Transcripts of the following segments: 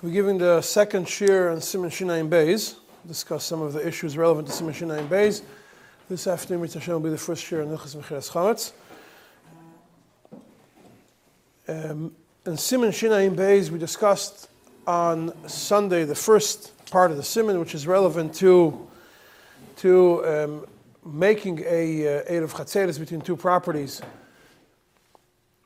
We're giving the second shir on Simon Shinaim Beis, discuss some of the issues relevant to Simon Shinaim Beis. This afternoon, Mitzvah Hashem will be the first shir on Nuchas Mechiras Chametz. Um, in Simon Shinaim Beis, we discussed on Sunday the first part of the Simon, which is relevant to, to um, making a uh, Eid of Chatzeres between two properties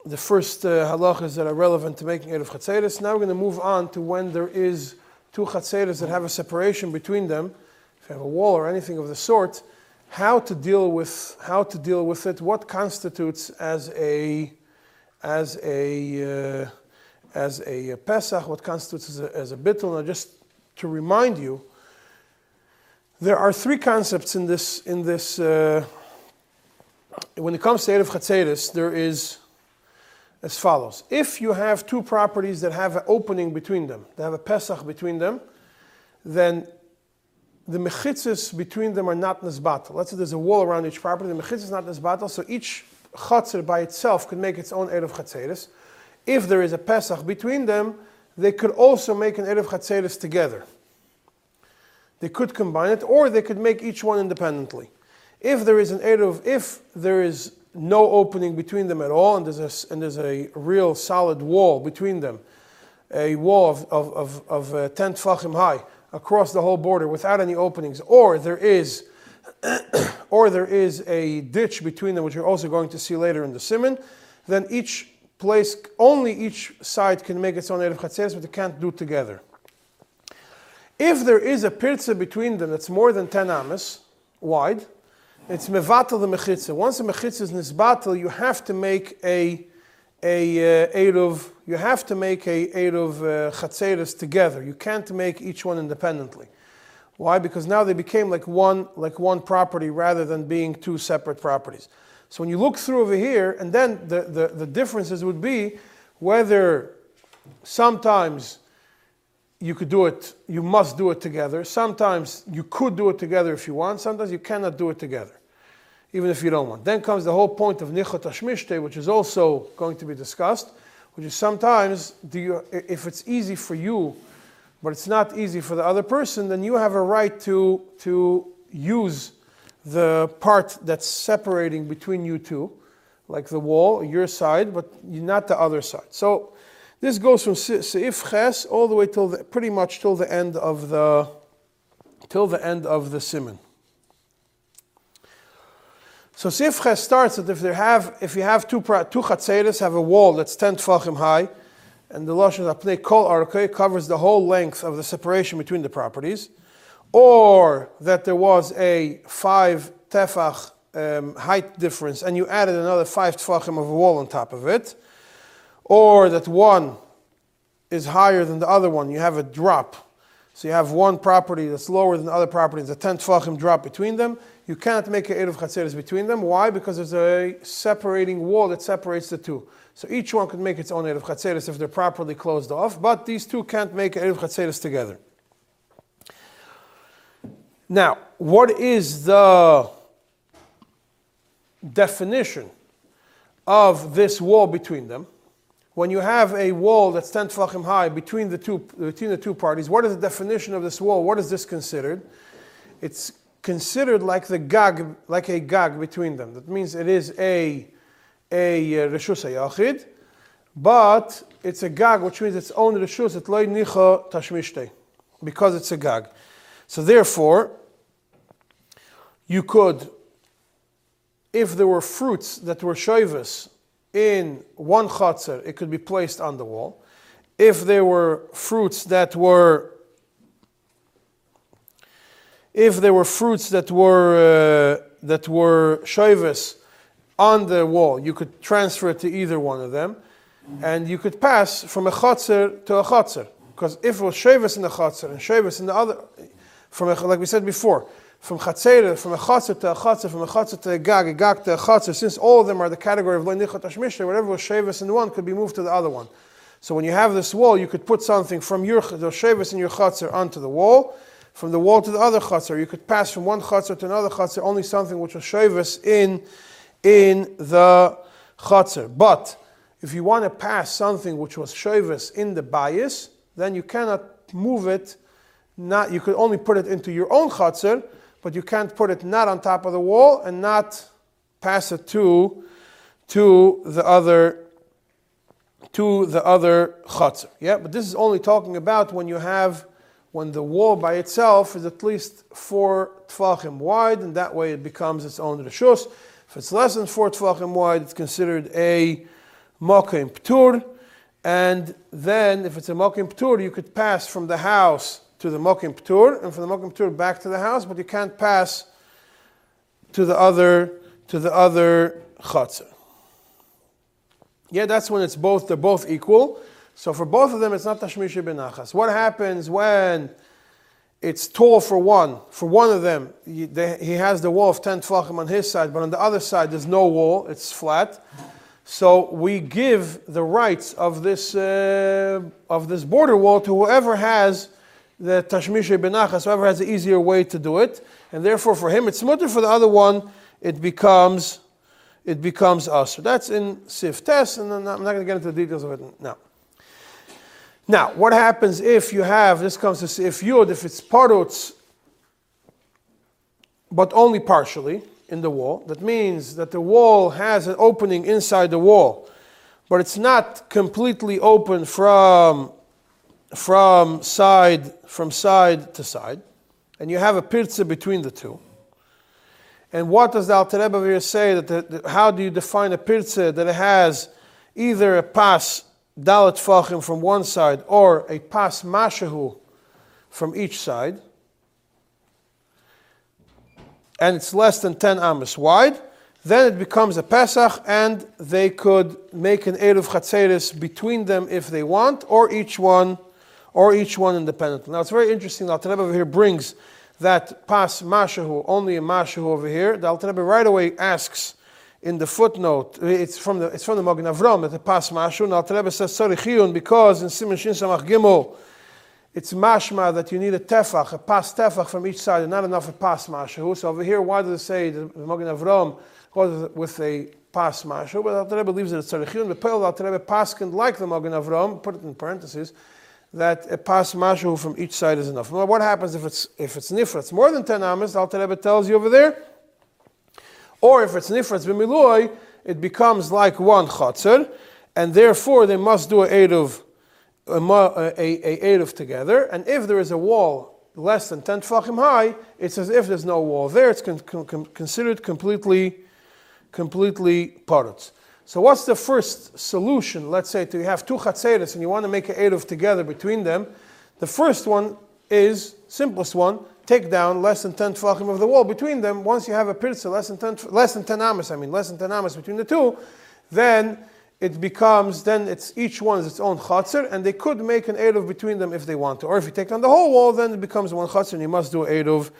the first uh, halachas that are relevant to making Erev Chatzeres. Now we're going to move on to when there is two Chatzeres that have a separation between them, if you have a wall or anything of the sort, how to deal with, how to deal with it, what constitutes as a, as a, uh, as a Pesach, what constitutes as a, as a Bittul. Now just to remind you, there are three concepts in this, in this uh, when it comes to Erev Chatzeres, there is as follows. If you have two properties that have an opening between them, they have a Pesach between them, then the mechitzas between them are not nesbatel. Let's say there's a wall around each property, the mechitzas is not nesbatel, so each chatzir by itself could make its own Erev Chatzeris. If there is a Pesach between them, they could also make an Erev Chatzeris together. They could combine it, or they could make each one independently. If there is an Erev, if there is no opening between them at all, and there's a, and there's a real solid wall between them, a wall of, of, of, of uh, 10 tfachim high across the whole border without any openings, or there is or there is a ditch between them, which you're also going to see later in the simon, then each place, only each side can make its own Erev Chatzeres, but they can't do together. If there is a pirza between them that's more than 10 amas wide, it's mevatel the mechitza. Once the mechitza is nisbatel, you have to make a a uh, eruv. You have to make a eruv uh, together. You can't make each one independently. Why? Because now they became like one like one property rather than being two separate properties. So when you look through over here, and then the, the, the differences would be whether sometimes you could do it, you must do it together. Sometimes you could do it together if you want, sometimes you cannot do it together, even if you don't want. Then comes the whole point of nichot hashmishte, which is also going to be discussed, which is sometimes do you, if it's easy for you, but it's not easy for the other person, then you have a right to, to use the part that's separating between you two, like the wall, your side, but not the other side. So this goes from Seif Ches all the way till the, pretty much till the end of the till the end of the simon. So Seif Ches starts that if they have if you have two two chatzeres have a wall that's ten tfachim high, and the lashon apnei kol arkei covers the whole length of the separation between the properties, or that there was a five tefach um, height difference, and you added another five tefachim of a wall on top of it or that one is higher than the other one, you have a drop. So you have one property that's lower than the other property, there's a 10 tfachim drop between them. You cannot make an Erev Chatzeres between them. Why? Because there's a separating wall that separates the two. So each one could make its own Erev Chatzeres if they're properly closed off, but these two can't make Erev Chatzeres together. Now, what is the definition of this wall between them? When you have a wall that's 10 tefachim high between the, two, between the two parties, what is the definition of this wall? What is this considered? It's considered like the gag, like a gag between them. That means it is a, a uh, reshus hayachid, but it's a gag, which means its own reshus, it loy nicha tashmishte, because it's a gag. So therefore, you could, if there were fruits that were shoivas in one chatzar, it could be placed on the wall. If there were fruits that were if there were fruits that were uh, that were shoivis on the wall, you could transfer it to either one of them, and you could pass from a chatzar to a chatzar. Because if it was shoivis in the chatzar and shoivis in the other, from a, like we said before, from chatzera, from a chatzah to a chatzah, from a chatzah to a gag, a gag to a chatzah, since all of them are the category of le'nichat ashmishra, whatever was shavis in one could be moved to the other one. So when you have this wall, you could put something from your the shavis in your chatzah onto the wall, from the wall to the other chatzah. You could pass from one chatzah to another chatzah, only something which was shavis in, in the chatzah. But if you want to pass something which was shavis in the bias, then you cannot move it. Not you could only put it into your own chatzir, but you can't put it not on top of the wall and not pass it to to the other to the other chatzir. Yeah, but this is only talking about when you have when the wall by itself is at least four tfachim wide, and that way it becomes its own rishus. If it's less than four tfachim wide, it's considered a mokim ptur. And then, if it's a mokim ptur, you could pass from the house to the mokim ptur, and from the mokim ptur back to the house, but you can't pass to the other to the other chatzah. Yeah, that's when it's both they're both equal. So for both of them, it's not tashmish benachas. What happens when it's tall for one? For one of them, he, he has the wall of ten tefachim on his side, but on the other side there's no wall; it's flat. So we give the rights of this uh, of this border wall to whoever has the tashmisha benachas, whoever has the easier way to do it, and therefore for him it's mutter. For the other one, it becomes it becomes us. So that's in Sif Tes, and I'm not going to get into the details of it now. Now, what happens if you have, this comes to Sif Yud, if it's parutz, but only partially in the wall. That means that the wall has an opening inside the wall, but it's not completely open from, from, side, from side to side. And you have a pirza between the two. And what does the Alter Rebbe here say? That the, the, how do you define a pirza that has either a pas dalat fachim from one side or a pas mashahu from each side? And it's less than 10 amas wide. Then it becomes a Pesach, and they could make an Eruv Chatzeris between them if they want, or each one, or each one independently. Now it's very interesting. The Alter Rebbe over here brings that pas mashahu, only a mashahu over here. The Alter Rebbe right away asks in the footnote, it's from the it's from the Magen Avram the pas mashahu. And Alter Rebbe says sorry chiyun because in Simon Shin Samach Gimel it's mashma that you need a tefach, a pas tefach from each side, and not enough a pas mashahu. So over here, why does it say the Magen Avram goes with a pas mashahu? But Alter Rebbe believes that it's sorry chiyun. The Pel Alter Rebbe paskin like the Magen Avram, put it in parentheses that a pas mashu from each side is enough. What happens if it's if it's nifra? It's more than ten amas. Al Rebbe tells you over there. Or if it's nifra, b'miloy, it becomes like one chatzar, and therefore they must do a eruv, a, a, a, together. And if there is a wall less than ten tefachim high, it's as if there's no wall there. It's con- con- considered completely, completely parutz. So what's the first solution? Let's say to you have two chatzeres and you want to make an eruv together between them. The first one is simplest one. Take down less than ten tefachim of the wall between them. Once you have a pirza less than ten less than ten amas, I mean less than ten amas between the two, then it becomes then it's each one is its own chatzir, and they could make an eruv between them if they want to. Or if you take down the whole wall, then it becomes one chatzir, and you must do eruv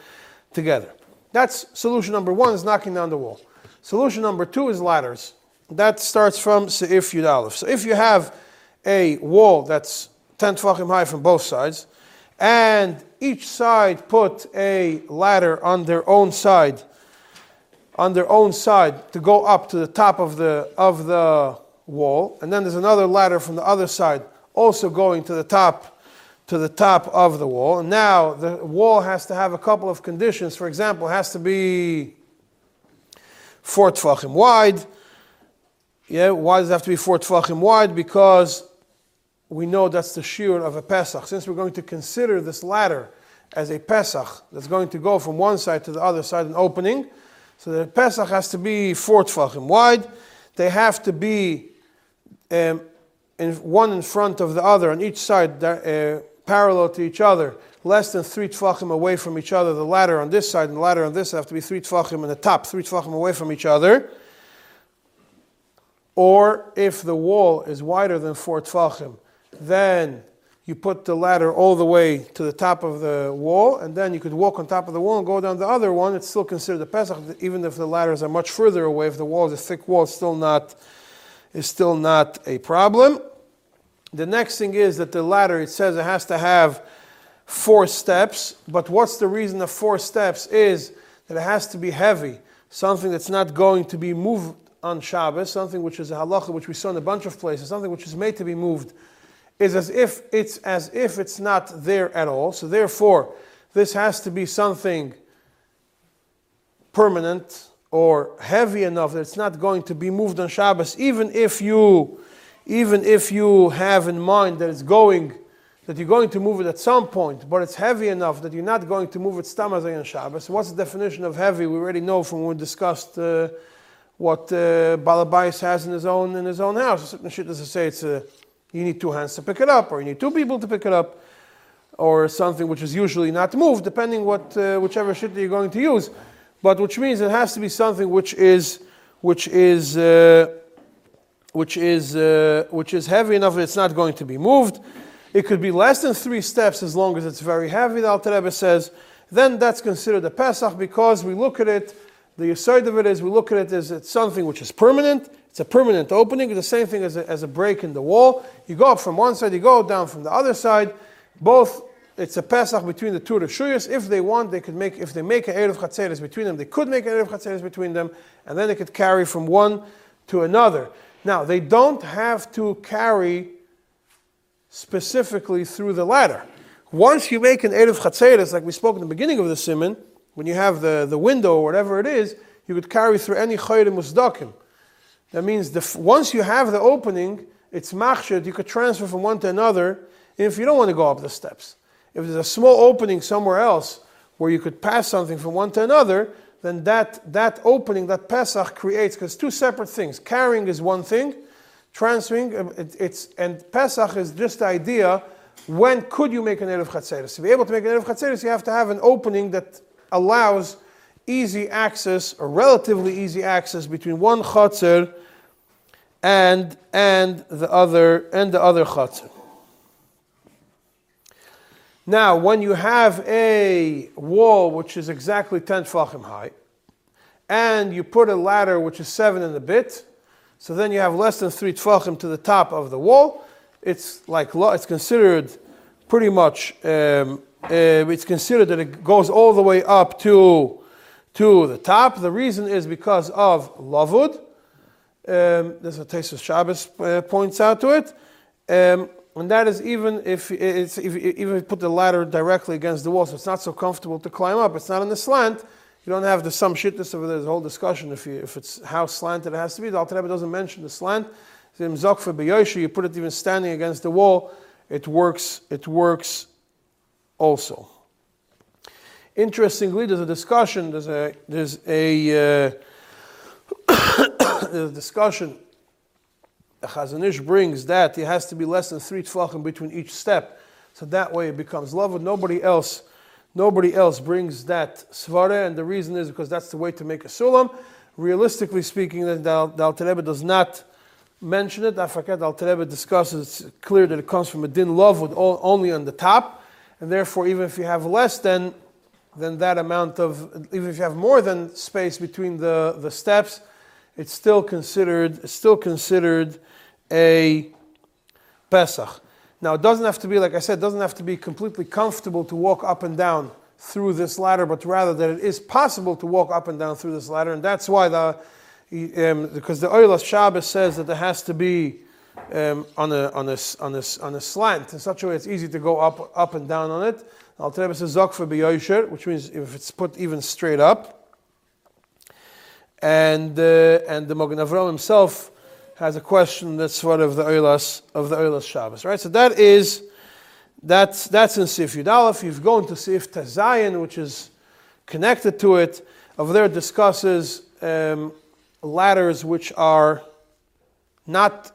together. That's solution number one is knocking down the wall. Solution number two is ladders. That starts from Seif Yud Aleph. So if you have a wall that's 10 tefachim high from both sides, and each side put a ladder on their own side, on their own side to go up to the top of the of the wall, and then there's another ladder from the other side also going to the top to the top of the wall. And now the wall has to have a couple of conditions. For example, it has to be four tefachim wide yeah, why does it have to be four tefachim wide? Because we know that's the shiur of a Pesach. Since we're going to consider this ladder as a Pesach that's going to go from one side to the other side, an opening, so the Pesach has to be four tefachim wide. They have to be um, in, one in front of the other on each side, uh, parallel to each other, less than three tefachim away from each other. The ladder on this side and the ladder on this have to be three tefachim, and the top three tefachim away from each other. Or if the wall is wider than four tfachim, then you put the ladder all the way to the top of the wall, and then you could walk on top of the wall and go down the other one. It's still considered a Pesach, even if the ladders are much further away. If the wall is a thick wall, it's still not, is still not a problem. The next thing is that the ladder, it says it has to have four steps, but what's the reason of four steps is that it has to be heavy, something that's not going to be moved on Shabbos, something which is a halacha which we saw in a bunch of places, something which is made to be moved is as if it's as if it's not there at all. So therefore, this has to be something permanent or heavy enough that it's not going to be moved on Shabbos, even if you even if you have in mind that it's going that you're going to move it at some point, but it's heavy enough that you're not going to move it stamazay on Shabbos. What's the definition of heavy? We already know from when we discussed uh, what uh, Balabais has in his own in his own house. Certain shit does say it's a, you need two hands to pick it up, or you need two people to pick it up, or something which is usually not moved, depending what uh, whichever shit you're going to use. But which means it has to be something which is which is uh, which is uh, which is heavy enough that it's not going to be moved. It could be less than three steps as long as it's very heavy, the Alter Rebbe says. Then that's considered a Pesach because we look at it, the side of it is we look at it as it's something which is permanent. It's a permanent opening. It's the same thing as a, as a break in the wall. You go up from one side, you go down from the other side. Both, it's a Pesach between the two Rishuyas. If they want, they could make, if they make an Erev Chatzeres between them, they could make an Erev Chatzeres between them, and then they could carry from one to another. Now, they don't have to carry specifically through the ladder. Once you make an Erev Chatzeres, like we spoke in the beginning of the Simon, when you have the, the window or whatever it is, you could carry through any Chayrim Musdakim. That means the, once you have the opening, it's machshir, you could transfer from one to another if you don't want to go up the steps. If there's a small opening somewhere else where you could pass something from one to another, then that, that opening, that Pesach creates, because two separate things. Carrying is one thing, transferring, uh, it, it's, and Pesach is just the idea, when could you make an Erev Chatzeres? To be able to make an Erev Chatzeres, you have to have an opening that allows easy access, or relatively easy access, between one Chatzer and, and the other, and the other Chatzer. Now, when you have a wall which is exactly 10 tfachim high, and you put a ladder which is 7 and a bit, so then you have less than 3 tfachim to the top of the wall, it's like it's considered pretty much, um, uh, it's considered that it goes all the way up to, to the top. The reason is because of lavud. Um, there's a Tesis Shabbos uh, points out to it. Um, and that is even if, it's, if, even if you put the ladder directly against the wall, so it's not so comfortable to climb up. It's not in the slant. You don't have the some shittis over there. There's a whole discussion if, you, if it's how slanted it has to be. The Alter Rebbe doesn't mention the slant. You put it even standing against the wall. It works. It works also. Interestingly, there's a discussion. There's a there's a, uh, there's a discussion the Chazon Ish brings that it has to be less than three tefachim between each step. So that way it becomes love. Nobody else, nobody else brings that svara, and the reason is because that's the way to make a sulam. Realistically speaking, the, Alter Rebbe does not mention it. The Alter Rebbe discusses. It's clear that it comes from a din love with all, only on the top, and therefore even if you have less than than that amount of, even if you have more than space between the, the steps, it's still considered it's still considered a Pesach. Now, it doesn't have to be, like I said, it doesn't have to be completely comfortable to walk up and down through this ladder, but rather that it is possible to walk up and down through this ladder. And that's why the, um, because the Oilas Shabbos says that there has to be um, on, a, on, a, on, a, on a slant in such a way it's easy to go up, up and down on it. Al Rebbe says Zokfa b'yoysher, which means if it's put even straight up. And, uh, and the Mogen Avram himself has a question that's sort of the Oilas of the Oilas Shabbos, right? So that is that's that's in Sif Yud Aleph. You've gone to Sif Tezayin, which is connected to it. Over there, it discusses um, ladders which are not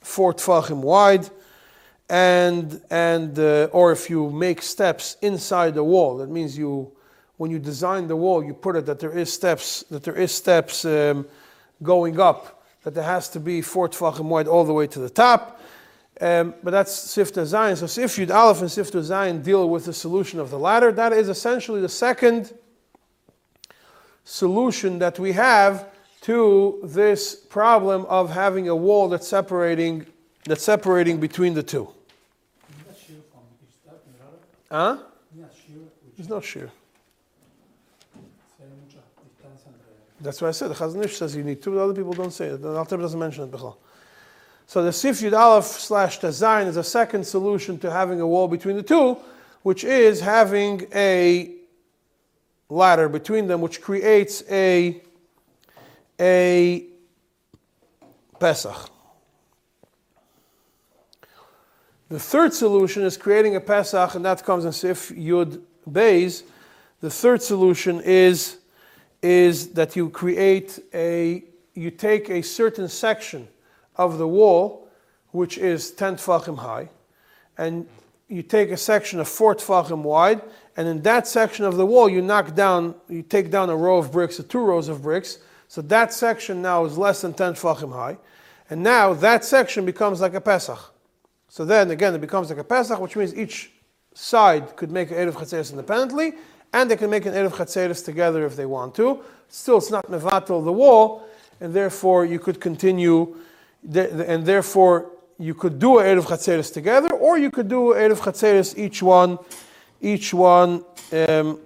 four tfachim wide, and and uh, or if you make steps inside the wall, that means you when you design the wall, you put it that there is steps that there is steps um, going up that there has to be four tefachim wide all the way to the top. Um, but that's Sifta Zion. So Sif Yud Aleph and Sifta Zion deal with the solution of the ladder. That is essentially the second solution that we have to this problem of having a wall that's separating that's separating between the two. Huh? It's not sheer. That's why I said the Chazon Ish says you need two. The other people don't say it. The Alter doesn't mention it. So the Sif Yud Aleph slash Tazayin is a second solution to having a wall between the two, which is having a ladder between them, which creates a, a Pesach. The third solution is creating a Pesach, and that comes in Sif Yud Beis. The third solution is, is that you create a, you take a certain section of the wall, which is 10 tfachim high, and you take a section of 4 tfachim wide, and in that section of the wall, you knock down, you take down a row of bricks, or two rows of bricks. So that section now is less than 10 tfachim high, and now that section becomes like a Pesach. So then again, it becomes like a Pesach, which means each side could make an Erev Chatzeris independently, and they can make an Erev Chatzeris together if they want to. Still, it's not Mevatel the wall, and therefore you could continue, and therefore you could do an Erev Chatzeris together, or you could do an Erev Chatzeris each one, each one, um,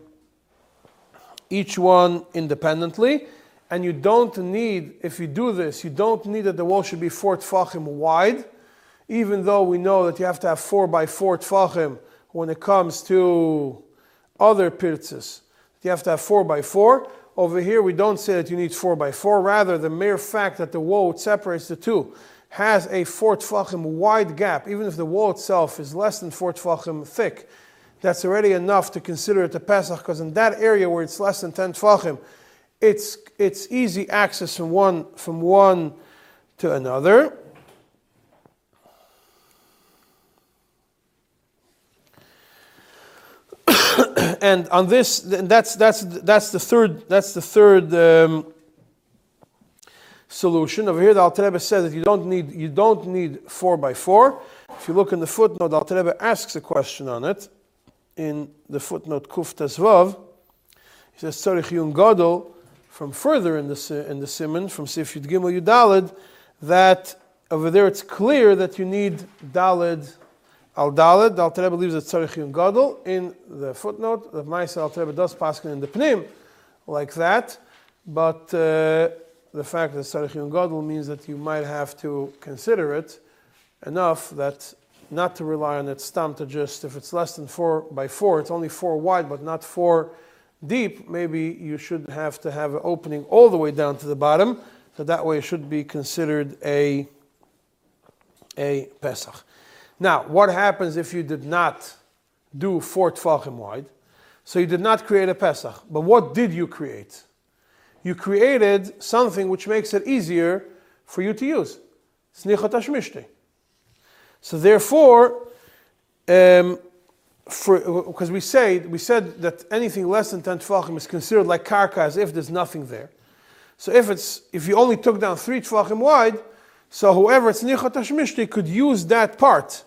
each one independently. And you don't need, if you do this, you don't need that the wall should be four tfachim wide even though we know that you have to have four by four tfachim when it comes to other pirtzes, you have to have four by four. Over here, we don't say that you need four by four. Rather, the mere fact that the wall which separates the two has a four tfachim wide gap, even if the wall itself is less than four tfachim thick, that's already enough to consider it a Pesach, because in that area where it's less than 10 tfachim, it's, it's easy access from one, from one to another. and on this, that's, that's, that's the third, that's the third um, solution. Over here, the Alter says that you don't need, you don't need four by four. If you look in the footnote, the Alter asks a question on it. In the footnote Kuf Tezvav, he says Tzarich Yun Gadol, from further in the, in the Simon, from Sif Yud Gimel Yudalid, that over there it's clear that you need Dalid Al Dalid. Al Rebbe believes that Tzarech Yun Gadol. In the footnote, the Maisa Al Rebbe does pass in the Pnim like that, but uh, the fact that Tzarech Yun Gadol means that you might have to consider it enough that not to rely on it stam to just, if it's less than four by four, it's only four wide but not four deep, maybe you should have to have an opening all the way down to the bottom, so that way it should be considered a, a Pesach. Now, what happens if you did not do four tfachim wide? So you did not create a Pesach. But what did you create? You created something which makes it easier for you to use. Snichat So therefore, um, because we say we said that anything less than ten tefachim is considered like karka as if there's nothing there. So if it's if you only took down three tefachim wide, so whoever it's hashmishti could use that part,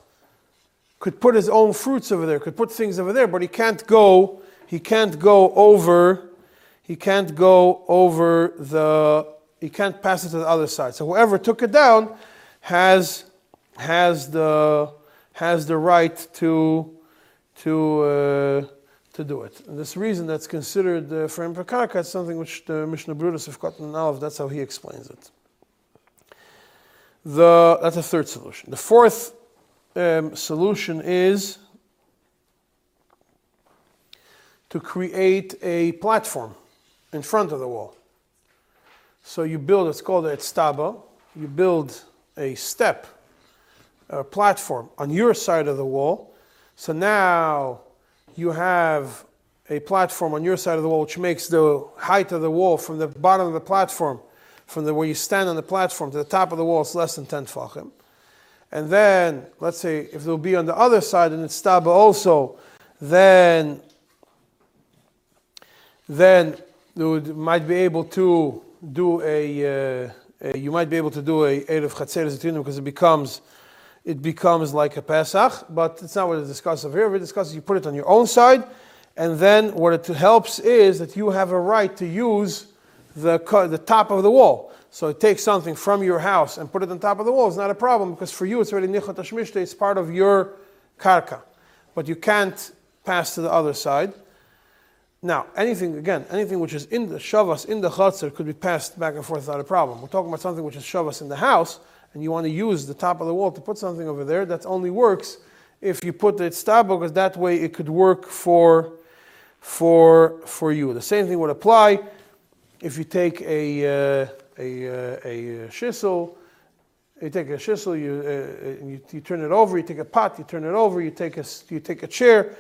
could put his own fruits over there, could put things over there, but he can't go, he can't go over, he can't go over the, he can't pass it to the other side. So whoever took it down has has the has the right to to uh, to do it. And this reason that's considered uh, for Karka is something which the Mishnah Brura have gotten out of. That's how he explains it. The, that's a third solution. The fourth um, solution is to create a platform in front of the wall. So you build, it's called a tztaba, you build a step, a platform on your side of the wall. So now you have a platform on your side of the wall which makes the height of the wall from the bottom of the platform from the, where you stand on the platform to the top of the wall, it's less than 10 tfachim. And then, let's say, if will be on the other side and it's taba also, then, then you might be able to do a, uh, a you might be able to do a Erev Chatzeres because it becomes, it becomes like a Pesach, but it's not what it discusses over here. We discuss you put it on your own side, and then what it helps is that you have a right to use the, the top of the wall. So take something from your house and put it on top of the wall. It's not a problem because for you it's already nichot hashmishte. It's part of your karka, but you can't pass to the other side. Now, anything again, anything which is in the shavas in the chutzner could be passed back and forth without a problem. We're talking about something which is shavas in the house, and you want to use the top of the wall to put something over there, that only works if you put it stable, because that way it could work for, for, for you. The same thing would apply if you take a, uh, a, uh, a shissel, you take a shissel, you, uh, you, you, turn it over, you take a pot, you turn it over, you take a, you take a chair,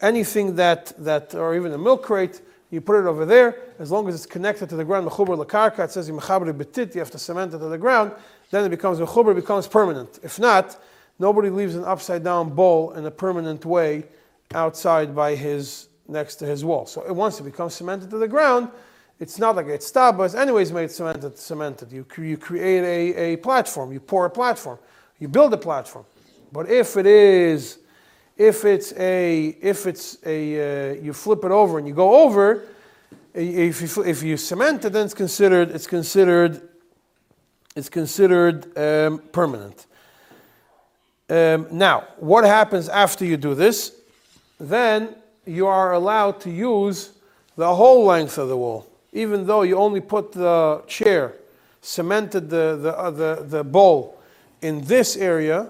anything that, that, or even a milk crate, you put it over there, as long as it's connected to the ground, mechuber lakarka, it says you have to cement it to the ground, then it becomes a mechuber, becomes permanent. If not, nobody leaves an upside down bowl in a permanent way outside by his, next to his wall. So once it becomes cemented to the ground, it's not like it's stop, but it's anyways made cemented. cemented. You, you create a, a platform, you pour a platform, you build a platform. But if it is if it's a, if it's a, uh, you flip it over and you go over, if you, if you cement it, then it's considered, it's considered, it's considered um, permanent. Um, now, what happens after you do this? Then you are allowed to use the whole length of the wall, even though you only put the chair, cemented the, the, uh, the, the bowl in this area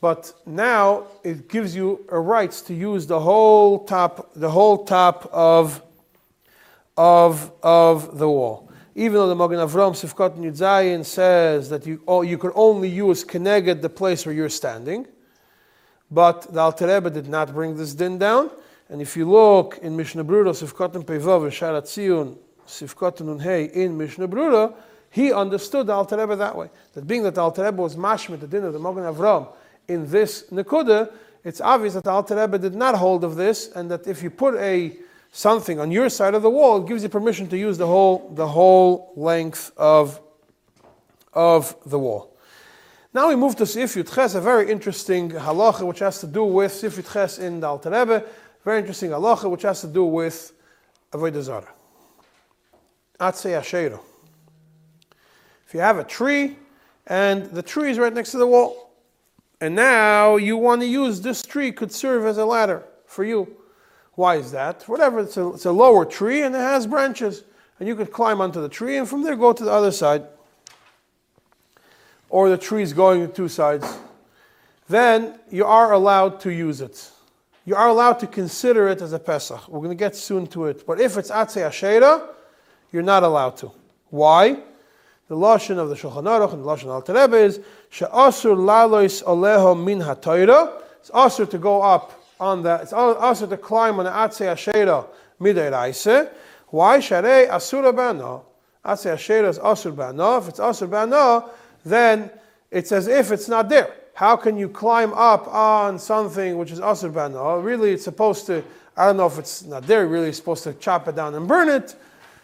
but now it gives you a right to use the whole top, the whole top of, of, of the wall. Even though the Magen Avram Sifkot Yudzayin says that you, oh, you could only use Keneged, the place where you're standing, but the Alter Rebbe did not bring this din down. And if you look in Mishnah Brura, Sifkot Peivav, and Shaar HaTziyun, Sifkot Nunhei in Mishnah Brura, he understood the Alter Rebbe that way. That being that the Alter Rebbe was mashmit, the din of the Magen Avram, in this Nakuda, it's obvious that the Alter Rebbe did not hold of this, and that if you put a something on your side of the wall, gives you permission to use the whole, the whole length of, of the wall. Now we move to Sif Ches, a very interesting halacha which has to do with Sif Ches in the Alter Rebbe, very interesting halacha which has to do with Avodah Zarah. Atzei Asheiro. If you have a tree, and the tree is right next to the wall, and now you want to use this tree could serve as a ladder for you. Why is that? Whatever, it's a, it's a lower tree and it has branches. And you could climb onto the tree and from there go to the other side. Or the tree is going to two sides. Then you are allowed to use it. You are allowed to consider it as a Pesach. We're going to get soon to it. But if it's Atzei Asherah, you're not allowed to. Why? The lashon of the Shulchan Aruch and the lashon of the Rebbe is she'asur lalois aleho min ha'toira. It's asur to go up on the, It's asur to climb on the atzei ashera midei raise. Why? Sharei asura bano. Atzei ashera is asur bano. If it's asur bano, then it's as if it's not there. How can you climb up on something which is asur bano? Really, it's supposed to. I don't know if it's not there. Really, it's supposed to chop it down and burn it.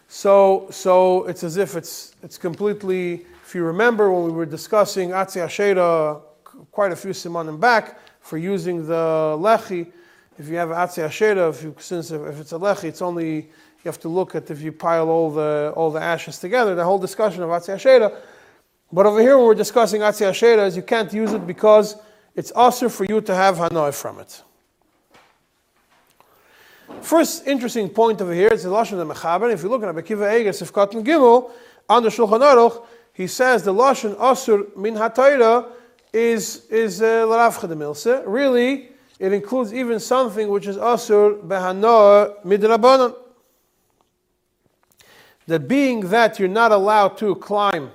So, so it's as if it's, it's completely, if you remember when we were discussing Atzi Ashera quite a few simonim back for using the lechi, if you have Atzi Ashera, if you, since if, it's a lechi, it's only, you have to look at if you pile all the, all the ashes together, the whole discussion of Atzi Ashera. But over here when we're discussing Atzi Ashera is you can't use it because it's also for you to have Hanoi from it. First interesting point over here is the Lashon of Mechaber. If you look at Abakiva Eges, if Katan Gimel, on the Shulchan Aruch, he says the Lashon Asur min HaTayra is, is uh, L'Ravcha de. Really, it includes even something which is Asur Behanoah Midrabanan. That being that you're not allowed to climb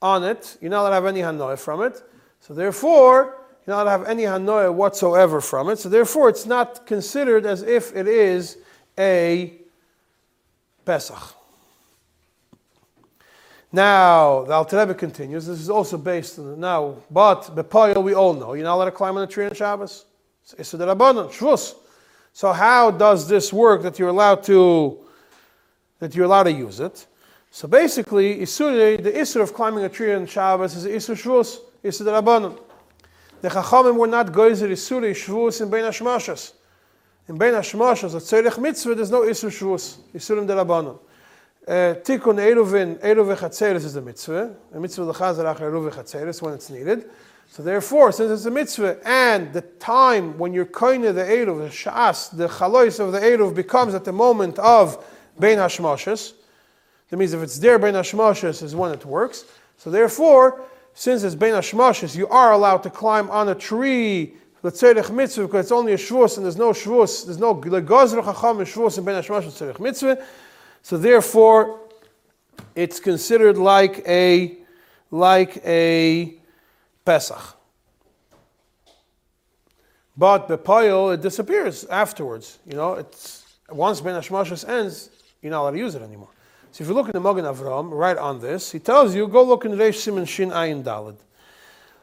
on it, you're not allowed to have any Hanoah from it. So therefore, you're not to have any hanoia whatsoever from it. So therefore, it's not considered as if it is a Pesach. Now, the Alter Rebbe continues. This is also based on now, but Bepoil we all know you're not allowed to climb on a tree on Shabbos. It's Shvus. So how does this work that you're allowed to that you're allowed to use it? So basically, Isur, the Isur of climbing a tree on Shabbos is Isur Shvus, Isur Rabbanon. The Chachamim were not goyzer isuri shvus in bein hashmashas. In bein hashmashas, a tzerich mitzvah, there's no isur shvus, isurim derabanon. Uh, Tikkun eruvin, eruv echatzeres is a mitzvah. The mitzvah l'chazar achar eruv echatzeres when it's needed. So therefore, since it's a mitzvah, and the time when you're koine the eruv, the shas, the chalois of the eruv becomes at the moment of bein hashmashas. That means if it's there bein hashmashas is when it works. So therefore, since it's Ben Hashmashis, you are allowed to climb on a tree, let's say mitzvah, because it's only a shvus and there's no shvus, there's no legozr chacham and shvus and Ben Hashmashis tzerich mitzvah. So therefore, it's considered like a like a Pesach. But pile it disappears afterwards. You know, it's once Ben Hashmashis ends, you're not allowed to use it anymore. So if you look in the Magen Avram, right on this, he tells you, go look in Reish Simon Shin Ayin Dalad.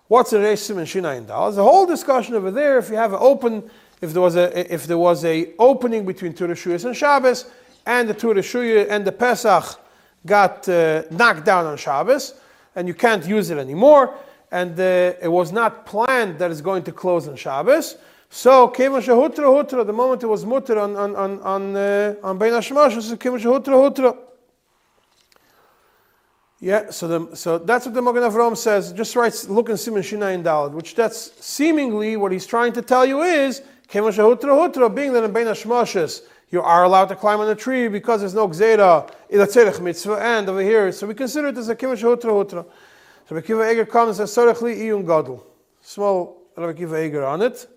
What's a Reish Simon Shin Ayin Dalad? There's a whole discussion over there. If you have an open, if there was a if there was a opening between Turashuyas and Shabbos, and the Turashuya and the Pesach got uh, knocked down on Shabbos, and you can't use it anymore, and uh, it was not planned that it's going to close on Shabbos. So, Kevon Shahutra Hutra, the moment it was mutter on on on on uh, on Bein so Kevon Shahutra Hutra. Yeah, so the, so that's what the Magen Avraham says. Just writes, look in Simon Shina in Dalad, which that's seemingly what he's trying to tell you is, Kevon Shahutra Hutra, being that in Bein Hashemashis, you are allowed to climb on a tree because there's no gzera, ilatzerech mitzvah, and over here, so we consider it as a Kevon Shahutra Hutra. So Rabbi Kiva Eger comes and says, Tzarech li iyun gadol. Small Rabbi Kiva Eger on it.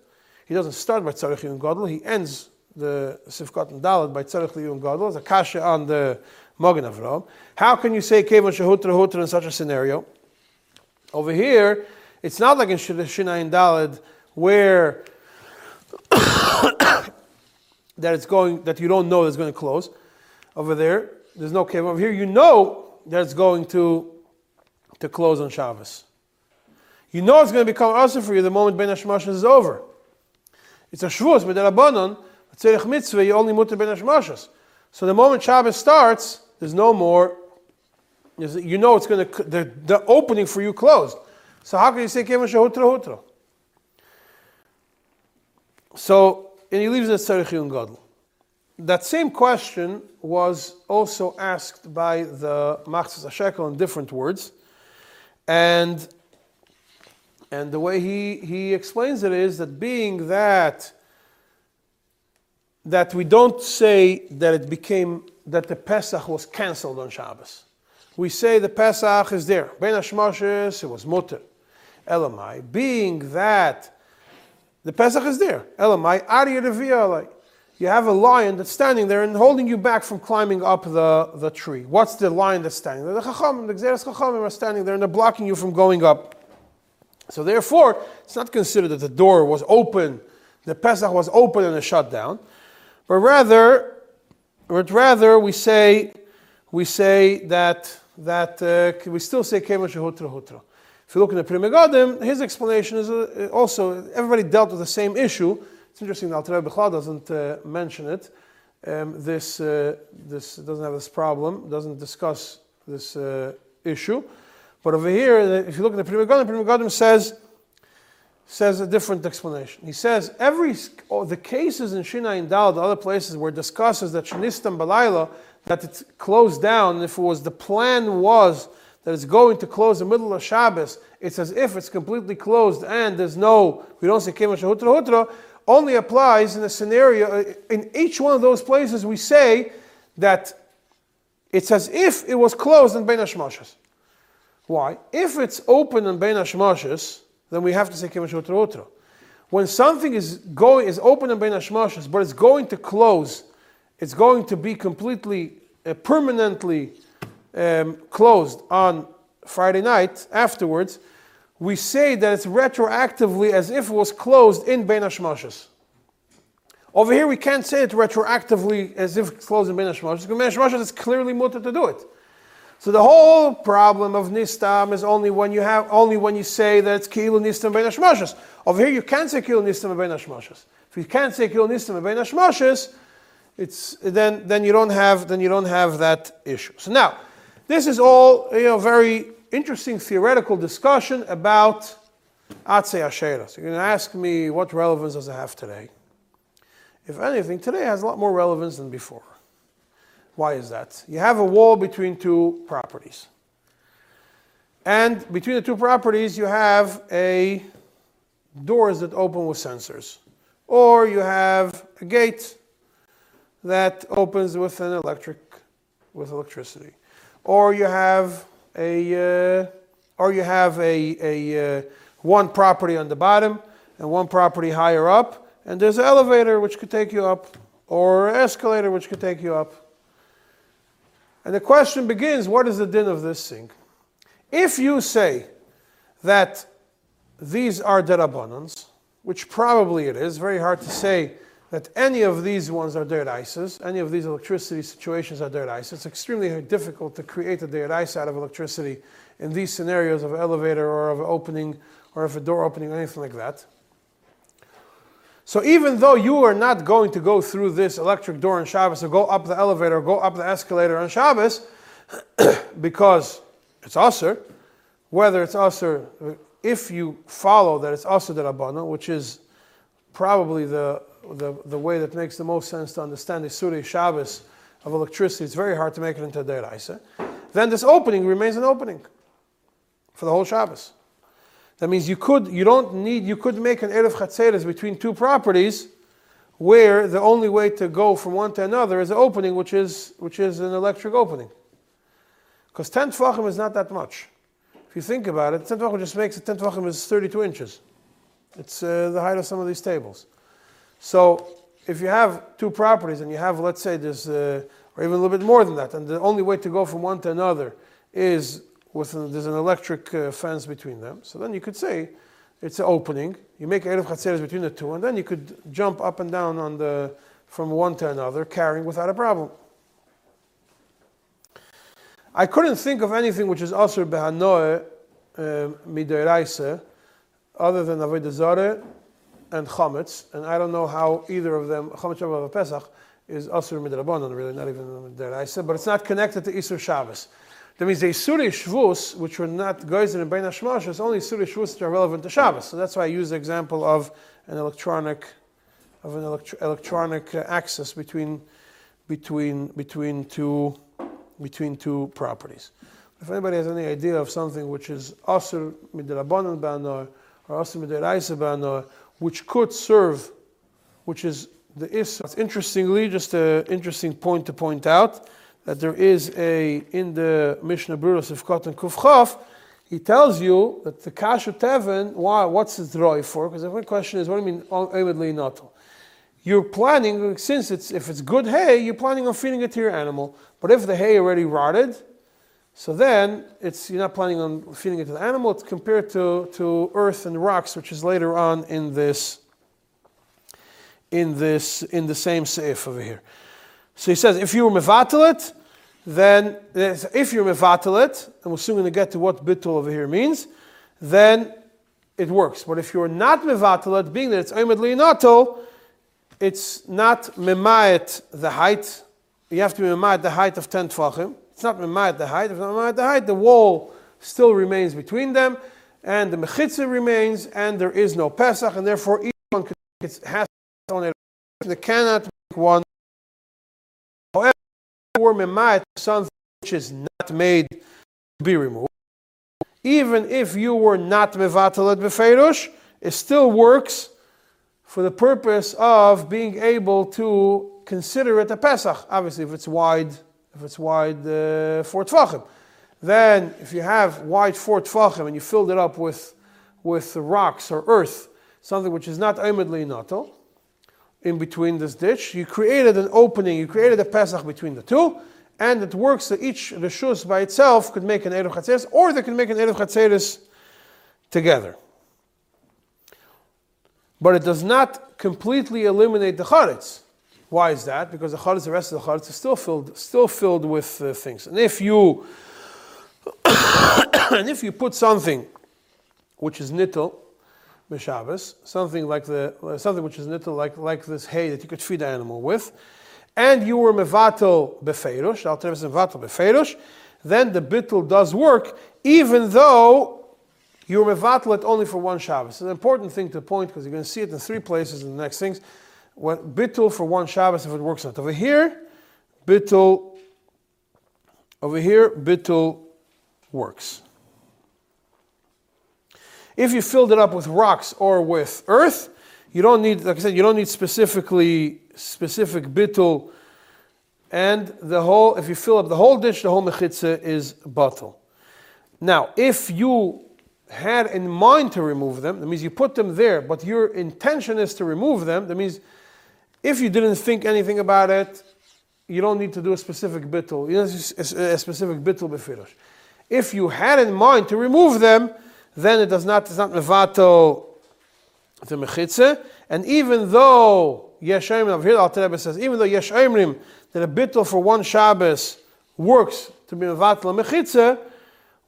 He doesn't start by Tzarech iyun gadol, he ends the Sifkat and Dalet by Tzarech li iyun gadol. It's a kasha on the Magen Avram. How can you say Kevon Shahutra Hutra in such a scenario? Over here, it's not like in Shinayin Dalad where it's going that you don't know it's going to close. Over there, there's no Kevon. Over here, you know that it's going to to close on Shabbos. You know it's going to become also for you the moment Ben Hashemashas is over. It's a but the Rabbanon, tzerich mitzvah, you only mutter Ben Hashemashas. So the moment Shabbos starts, there's no more, you know it's going to, the, the opening for you closed. So how can you say Kevin Shahutra Hutra? So, and he leaves it Tzarech Gadol. That same question was also asked by the Machzis HaShekel in different words. And, and the way he, he explains it is that being that that we don't say that it became that the Pesach was cancelled on Shabbos. We say the Pesach is there. Ben it was mutter. Elamai, being that the Pesach is there. Elamai, Ari Reviyalai. You have a lion that's standing there and holding you back from climbing up the, the tree. What's the lion that's standing there? The Chacham, the Xeris Chachamim are standing there and they're blocking you from going up. So therefore, it's not considered that the door was open, the Pesach was open and it shut down, but rather but rather we say we say that that uh, we still say kema shehutra hutra. If you look in the Pri Megadim, his explanation is uh, also everybody dealt with the same issue. It's interesting that Alter Rebbe doesn't uh, mention it. Um, this uh, this doesn't have this problem, doesn't discuss this uh, issue. But over here, if you look at the Pri Megadim, Pri Megadim says says a different explanation. He says every oh, the cases in Shina and Dal, the other places where it discusses that Shanistam Balayla, that it's closed down, if it was the plan was that it's going to close the middle of Shabbos, it's as if it's completely closed and there's no, we don't say Kema Shahutra Hutra, only applies in a scenario, uh, in each one of those places we say that it's as if it was closed in Bein Hashmashas. Why? If it's open in Bein Hashmashas, then we have to say Kemashot Otra. When something is going is open in Bein Hashmashas, but it's going to close, it's going to be completely, uh, permanently um, closed on Friday night afterwards, we say that it's retroactively as if it was closed in Bein Hashmashas. Over here, we can't say it retroactively as if it's closed in Bein Hashmashas, because Bein is clearly mutter to do it. So the whole problem of nistam is only when you have only when you say that it's kilu nistam ben hashmashas. Over here, you can't say kilu nistam ben hashmashas. If you can't say kilu nistam ben hashmashas, it's then then you don't have then you don't have that issue. So now, this is all you know very interesting theoretical discussion about atzei ashera. So you're going to ask me what relevance does it have today? If anything, today has a lot more relevance than before. Why is that? You have a wall between two properties. And between the two properties, you have a doors that open with sensors. Or you have a gate that opens with an electric, with electricity. Or you have a, uh, or you have a, a uh, one property on the bottom and one property higher up, and there's an elevator which could take you up, or an escalator which could take you up. And the question begins what is the din of this thing? If you say that these are derabbanans, which probably it is, very hard to say that any of these ones are deradaises, any of these electricity situations are deradaises. It's extremely difficult to create a deradaisa out of electricity in these scenarios of elevator or of opening or of a door opening or anything like that. So even though you are not going to go through this electric door on Shabbos or go up the elevator or go up the escalator on Shabbos, because it's usher, whether it's usher, if you follow that it's usher the Rabbana, which is probably the, the, the way that makes the most sense to understand the Surah Shabbos of electricity, it's very hard to make it into a Deraisa, then this opening remains an opening for the whole Shabbos. That means you could, you don't need, you could make an Erev Chatzeres between two properties where the only way to go from one to another is an opening, which is, which is an electric opening. Because 10 Tvachim is not that much. If you think about it, 10 Tvachim just makes it, 10 Tvachim is 32 inches. It's uh, the height of some of these tables. So if you have two properties and you have, let's say, there's, uh, or even a little bit more than that, and the only way to go from one to another is with an, there's an electric uh, fence between them. So then you could say it's an opening. You make Erev Chatzeres between the two, and then you could jump up and down on the, from one to another, carrying without a problem. I couldn't think of anything which is also behanoe um, other than avodah zareh and chametz, and I don't know how either of them chametz Shabbat Pesach is asur midrabanan, really not even midoraisa, but it's not connected to Isur Shabbos. That means the Isuri Shvus, which were not Geyser and Bein Hashmash, is only Isuri Shvus that are relevant to Shabbos. So that's why I use the example of an electronic, of an electro- electronic uh, access between, between, between, two, between two properties. If anybody has any idea of something which is Asur Midrabanan Banor or Asur Midiraisa Banor, which could serve, which is the Isra. Interestingly, just an interesting point to point out that there is a, in the Mishnah Berurah of Katan Kufchav, he tells you that the Kasha Tevin, why, what's the droi for? Because the question is, what do you mean, oh, Oimedli Natal? You're planning, since it's, if it's good hay, you're planning on feeding it to your animal. But if the hay already rotted, so then it's, you're not planning on feeding it to the animal. It's compared to, to earth and rocks, which is later on in this, in this, in the same seif over here. So he says, if you were mevatalit, then if you're mevatalit, and we're soon going to get to what bittul over here means, then it works. But if you're not mevatalit, being that it's oimed liinato, it's not memayet the height. You have to be memayet the height of 10 tvachim. It's not height. If not memayet the height, the wall still remains between them, and the mechitza remains, and there is no pesach, and therefore each one has on it. They cannot make one or memat something which is not made to be removed, even if you were not mevatalat befeirush, it still works for the purpose of being able to consider it a Pesach. Obviously, if it's wide, if it's wide uh, four. Then, if you have wide four tvachim and you filled it up with, with rocks or earth, something which is not oimedli natal, in between this ditch. You created an opening, you created a Pesach between the two, and it works that each reshus by itself could make an Erev Chatzeres, or they can make an Erev Chatzeres together. But it does not completely eliminate the Charetz. Why is that? Because the Charetz, the rest of the Charetz is still filled, still filled with uh, things. And if you and if you put something which is nittel, b'Shabbos, something like the something which is nittel like like this hay that you could feed the animal with, and you were mevatel befeirush, alternative mevatel befeirush, then the bittul does work, even though you were mevatel it only for one Shabbos. It's an important thing to point because you're going to see it in three places in the next things. What bittul for one Shabbos if it works not over here, bittul over here, bittul works. If you filled it up with rocks or with earth, you don't need, like I said, you don't need specifically specific bittul. And the whole, if you fill up the whole dish, the whole mechitza is batal. Now, if you had in mind to remove them, that means you put them there, but your intention is to remove them, that means if you didn't think anything about it, you don't need to do a specific bittul, you know, a specific bittul befirosh. If you had in mind to remove them, then it does not, it's not mevato the mechitze. And even though Yesh Omrim, here Al says, even though Yesh Omrim, that a bittul for one Shabbos works to be mevato mechitze,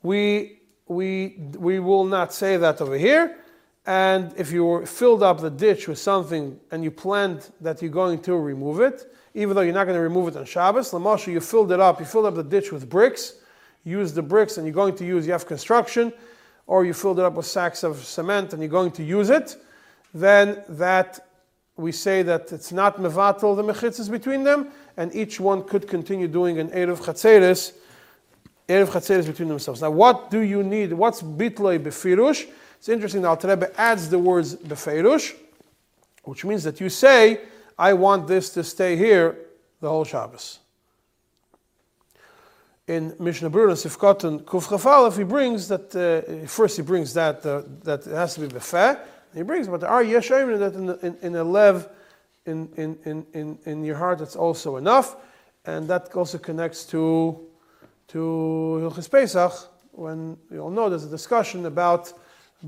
we, we, we will not say that over here. And if you filled up the ditch with something and you planned that you're going to remove it, even though you're not going to remove it on Shabbos, Lamasha, you filled it up, you filled up the ditch with bricks, use the bricks and you're going to use, you have construction, or you filled it up with sacks of cement and you're going to use it, then that we say that it's not mevatel the mechitzas between them, and each one could continue doing an erev chatzeres, erev chatzeres between themselves. Now, what do you need? What's bitloi befirush? It's interesting. Now, Rebbe adds the words befirush, which means that you say, "I want this to stay here the whole Shabbos." in Mishnah Berurah and Sifkot Kuf Chafalef, he brings that, uh, first he brings that, uh, that it has to be befeh, he brings, but there are yeshayim that in, in, in a lev, in, in, in, in, in your heart, that's also enough, and that also connects to, to Hilchis Pesach, when you all know there's a discussion about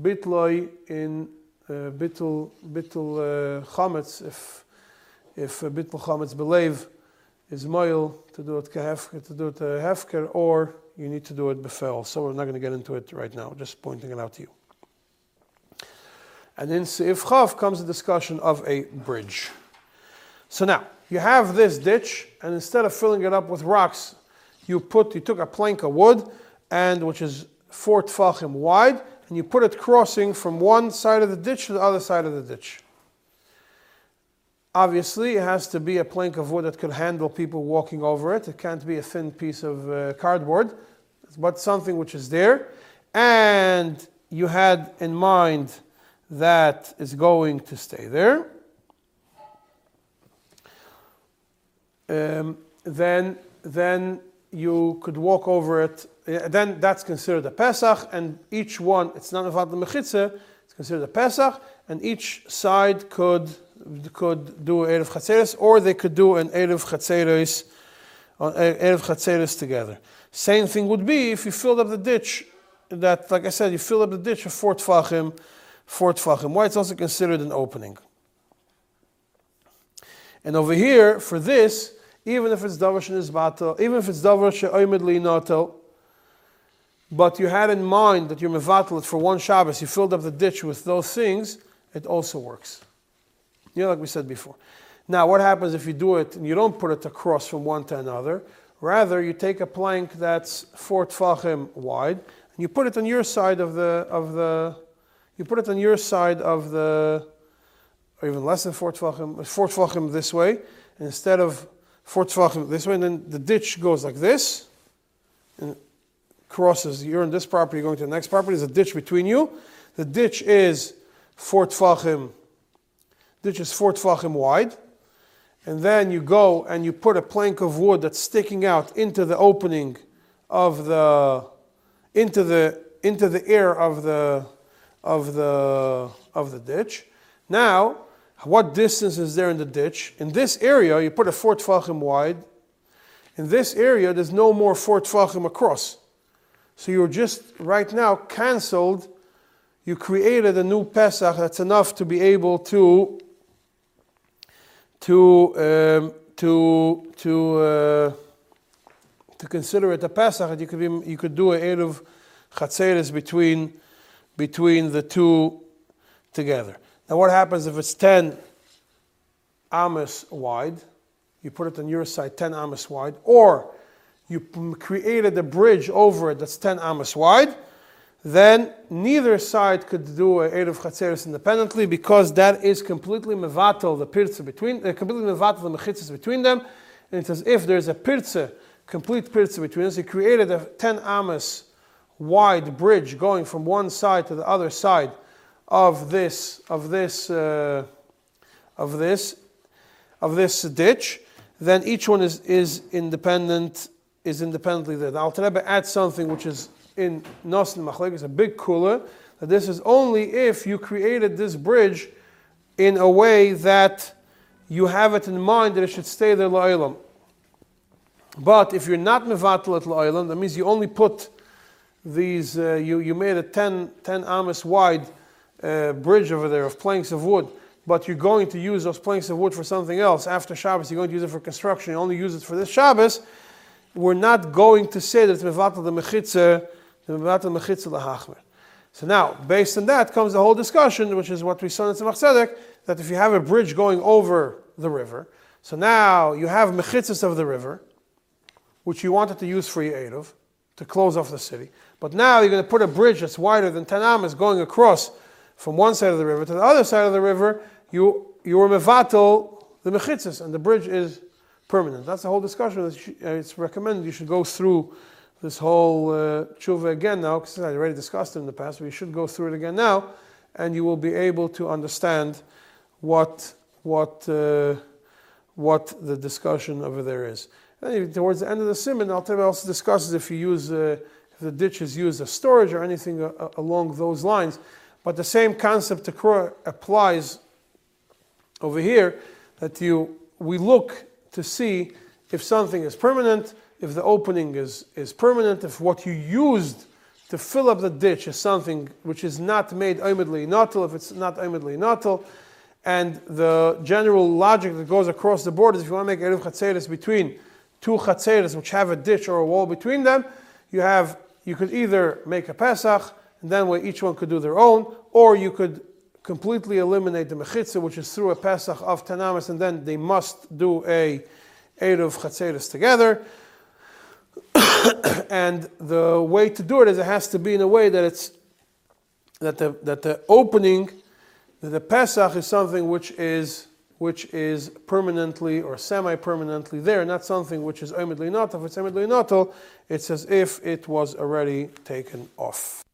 bitloi in uh, bittul, bittul uh, chametz, if, if uh, bittul chametz belev, is moil to do it kehefker, to do it uh, hefker, or you need to do it befel. So we're not going to get into it right now, just pointing it out to you. And in Seif Chav comes the discussion of a bridge. So now, you have this ditch, and instead of filling it up with rocks, you put, you took a plank of wood, and which is four tfachim wide, and you put it crossing from one side of the ditch to the other side of the ditch. Obviously, it has to be a plank of wood that could handle people walking over it. It can't be a thin piece of uh, cardboard, but something which is there. And you had in mind that is going to stay there. Um, then, then you could walk over it. Then that's considered a Pesach, and each one, it's not about the Mechitze, it's considered a Pesach, and each side could could do Erev Chatzeres, or they could do an Erev Chatzeres, uh, Erev Chatzeres together. Same thing would be if you filled up the ditch, that, like I said, you filled up the ditch of four Tfachim, four Tfachim. Why it's also considered an opening. And over here, for this, even if it's Davar Shenizbatel, even if it's Davar She'oimid Li'inatel, but you had in mind that you're it for one Shabbos, you filled up the ditch with those things, it also works. You know, like we said before. Now, what happens if you do it and you don't put it across from one to another? Rather, you take a plank that's four tfachim wide and you put it on your side of the of the. You put it on your side of the, or even less than four tfachim, four tfachim this way, instead of four tfachim this way, and then the ditch goes like this, and crosses. You're in this property, going to the next property. There's a ditch between you. The ditch is four tfachim ditch is four tfachim wide, and then you go and you put a plank of wood that's sticking out into the opening of the into the into the air of the of the of the ditch. Now, what distance is there in the ditch? In this area, you put a four tfachim wide. In this area, there's no more four tfachim across. So you're just right now cancelled. You created a new Pesach that's enough to be able to to um, to to uh, to consider it a Pesach, you could be, you could do a eruv chatzeres between between the two together. Now, what happens if it's ten amas wide? You put it on your side, ten amas wide, or you created a bridge over it that's ten amas wide then neither side could do a Erev Chatzeres independently because that is completely mevatel the pirza between, uh, completely mevatel the mechitzas between them. And it says if there's a pirza, complete pirza between us, he created a 10 amas wide bridge going from one side to the other side of this, of this, uh, of this, of this ditch, then each one is, is independent, is independently there. The Alter Rebbe adds something which is in Nos and Machlek is a big kula, that this is only if you created this bridge in a way that you have it in mind that it should stay there la'ilam. But if you're not mevatel at la'ilam, that means you only put these, uh, you, you made a 10, 10 amas wide uh, bridge over there of planks of wood, but you're going to use those planks of wood for something else. After Shabbos, you're going to use it for construction, you only use it for this Shabbos. We're not going to say that it's mevatel the mechitza, the mevatel mechitza lahachmer. So now, based on that comes the whole discussion, which is what we saw in Tzemach Tzedek, that if you have a bridge going over the river, so now you have mechitzas of the river, which you wanted to use for your Eidov, to close off the city. But now you're going to put a bridge that's wider than 10 amas going across from one side of the river to the other side of the river. You, you were mevatel the mechitzas, and the bridge is permanent. That's the whole discussion. Uh, it's recommended you should go through this whole uh, tshuva again now, because I already discussed it in the past, you should go through it again now, and you will be able to understand what, what, uh, what the discussion over there is. And towards the end of the simon, Alter also discusses if you use, uh, if the ditch is used as storage or anything uh, uh, along those lines. But the same concept applies over here that you we look to see if something is permanent, if the opening is, is permanent, if what you used to fill up the ditch is something which is not made oimedly natal, if it's not oimedly natal, and the general logic that goes across the board is if you want to make Erev Chatzeres between two Chatzeres which have a ditch or a wall between them, you have you could either make a Pesach, and then where each one could do their own, or you could completely eliminate the Mechitza, which is through a Pesach of Tanamas, and then they must do a Erev Chatzeres together. and the way to do it is it has to be in a way that it's that the that the opening the Pesach is something which is which is permanently or semi-permanently there, not something which is not. If it's not, it's as if it was already taken off.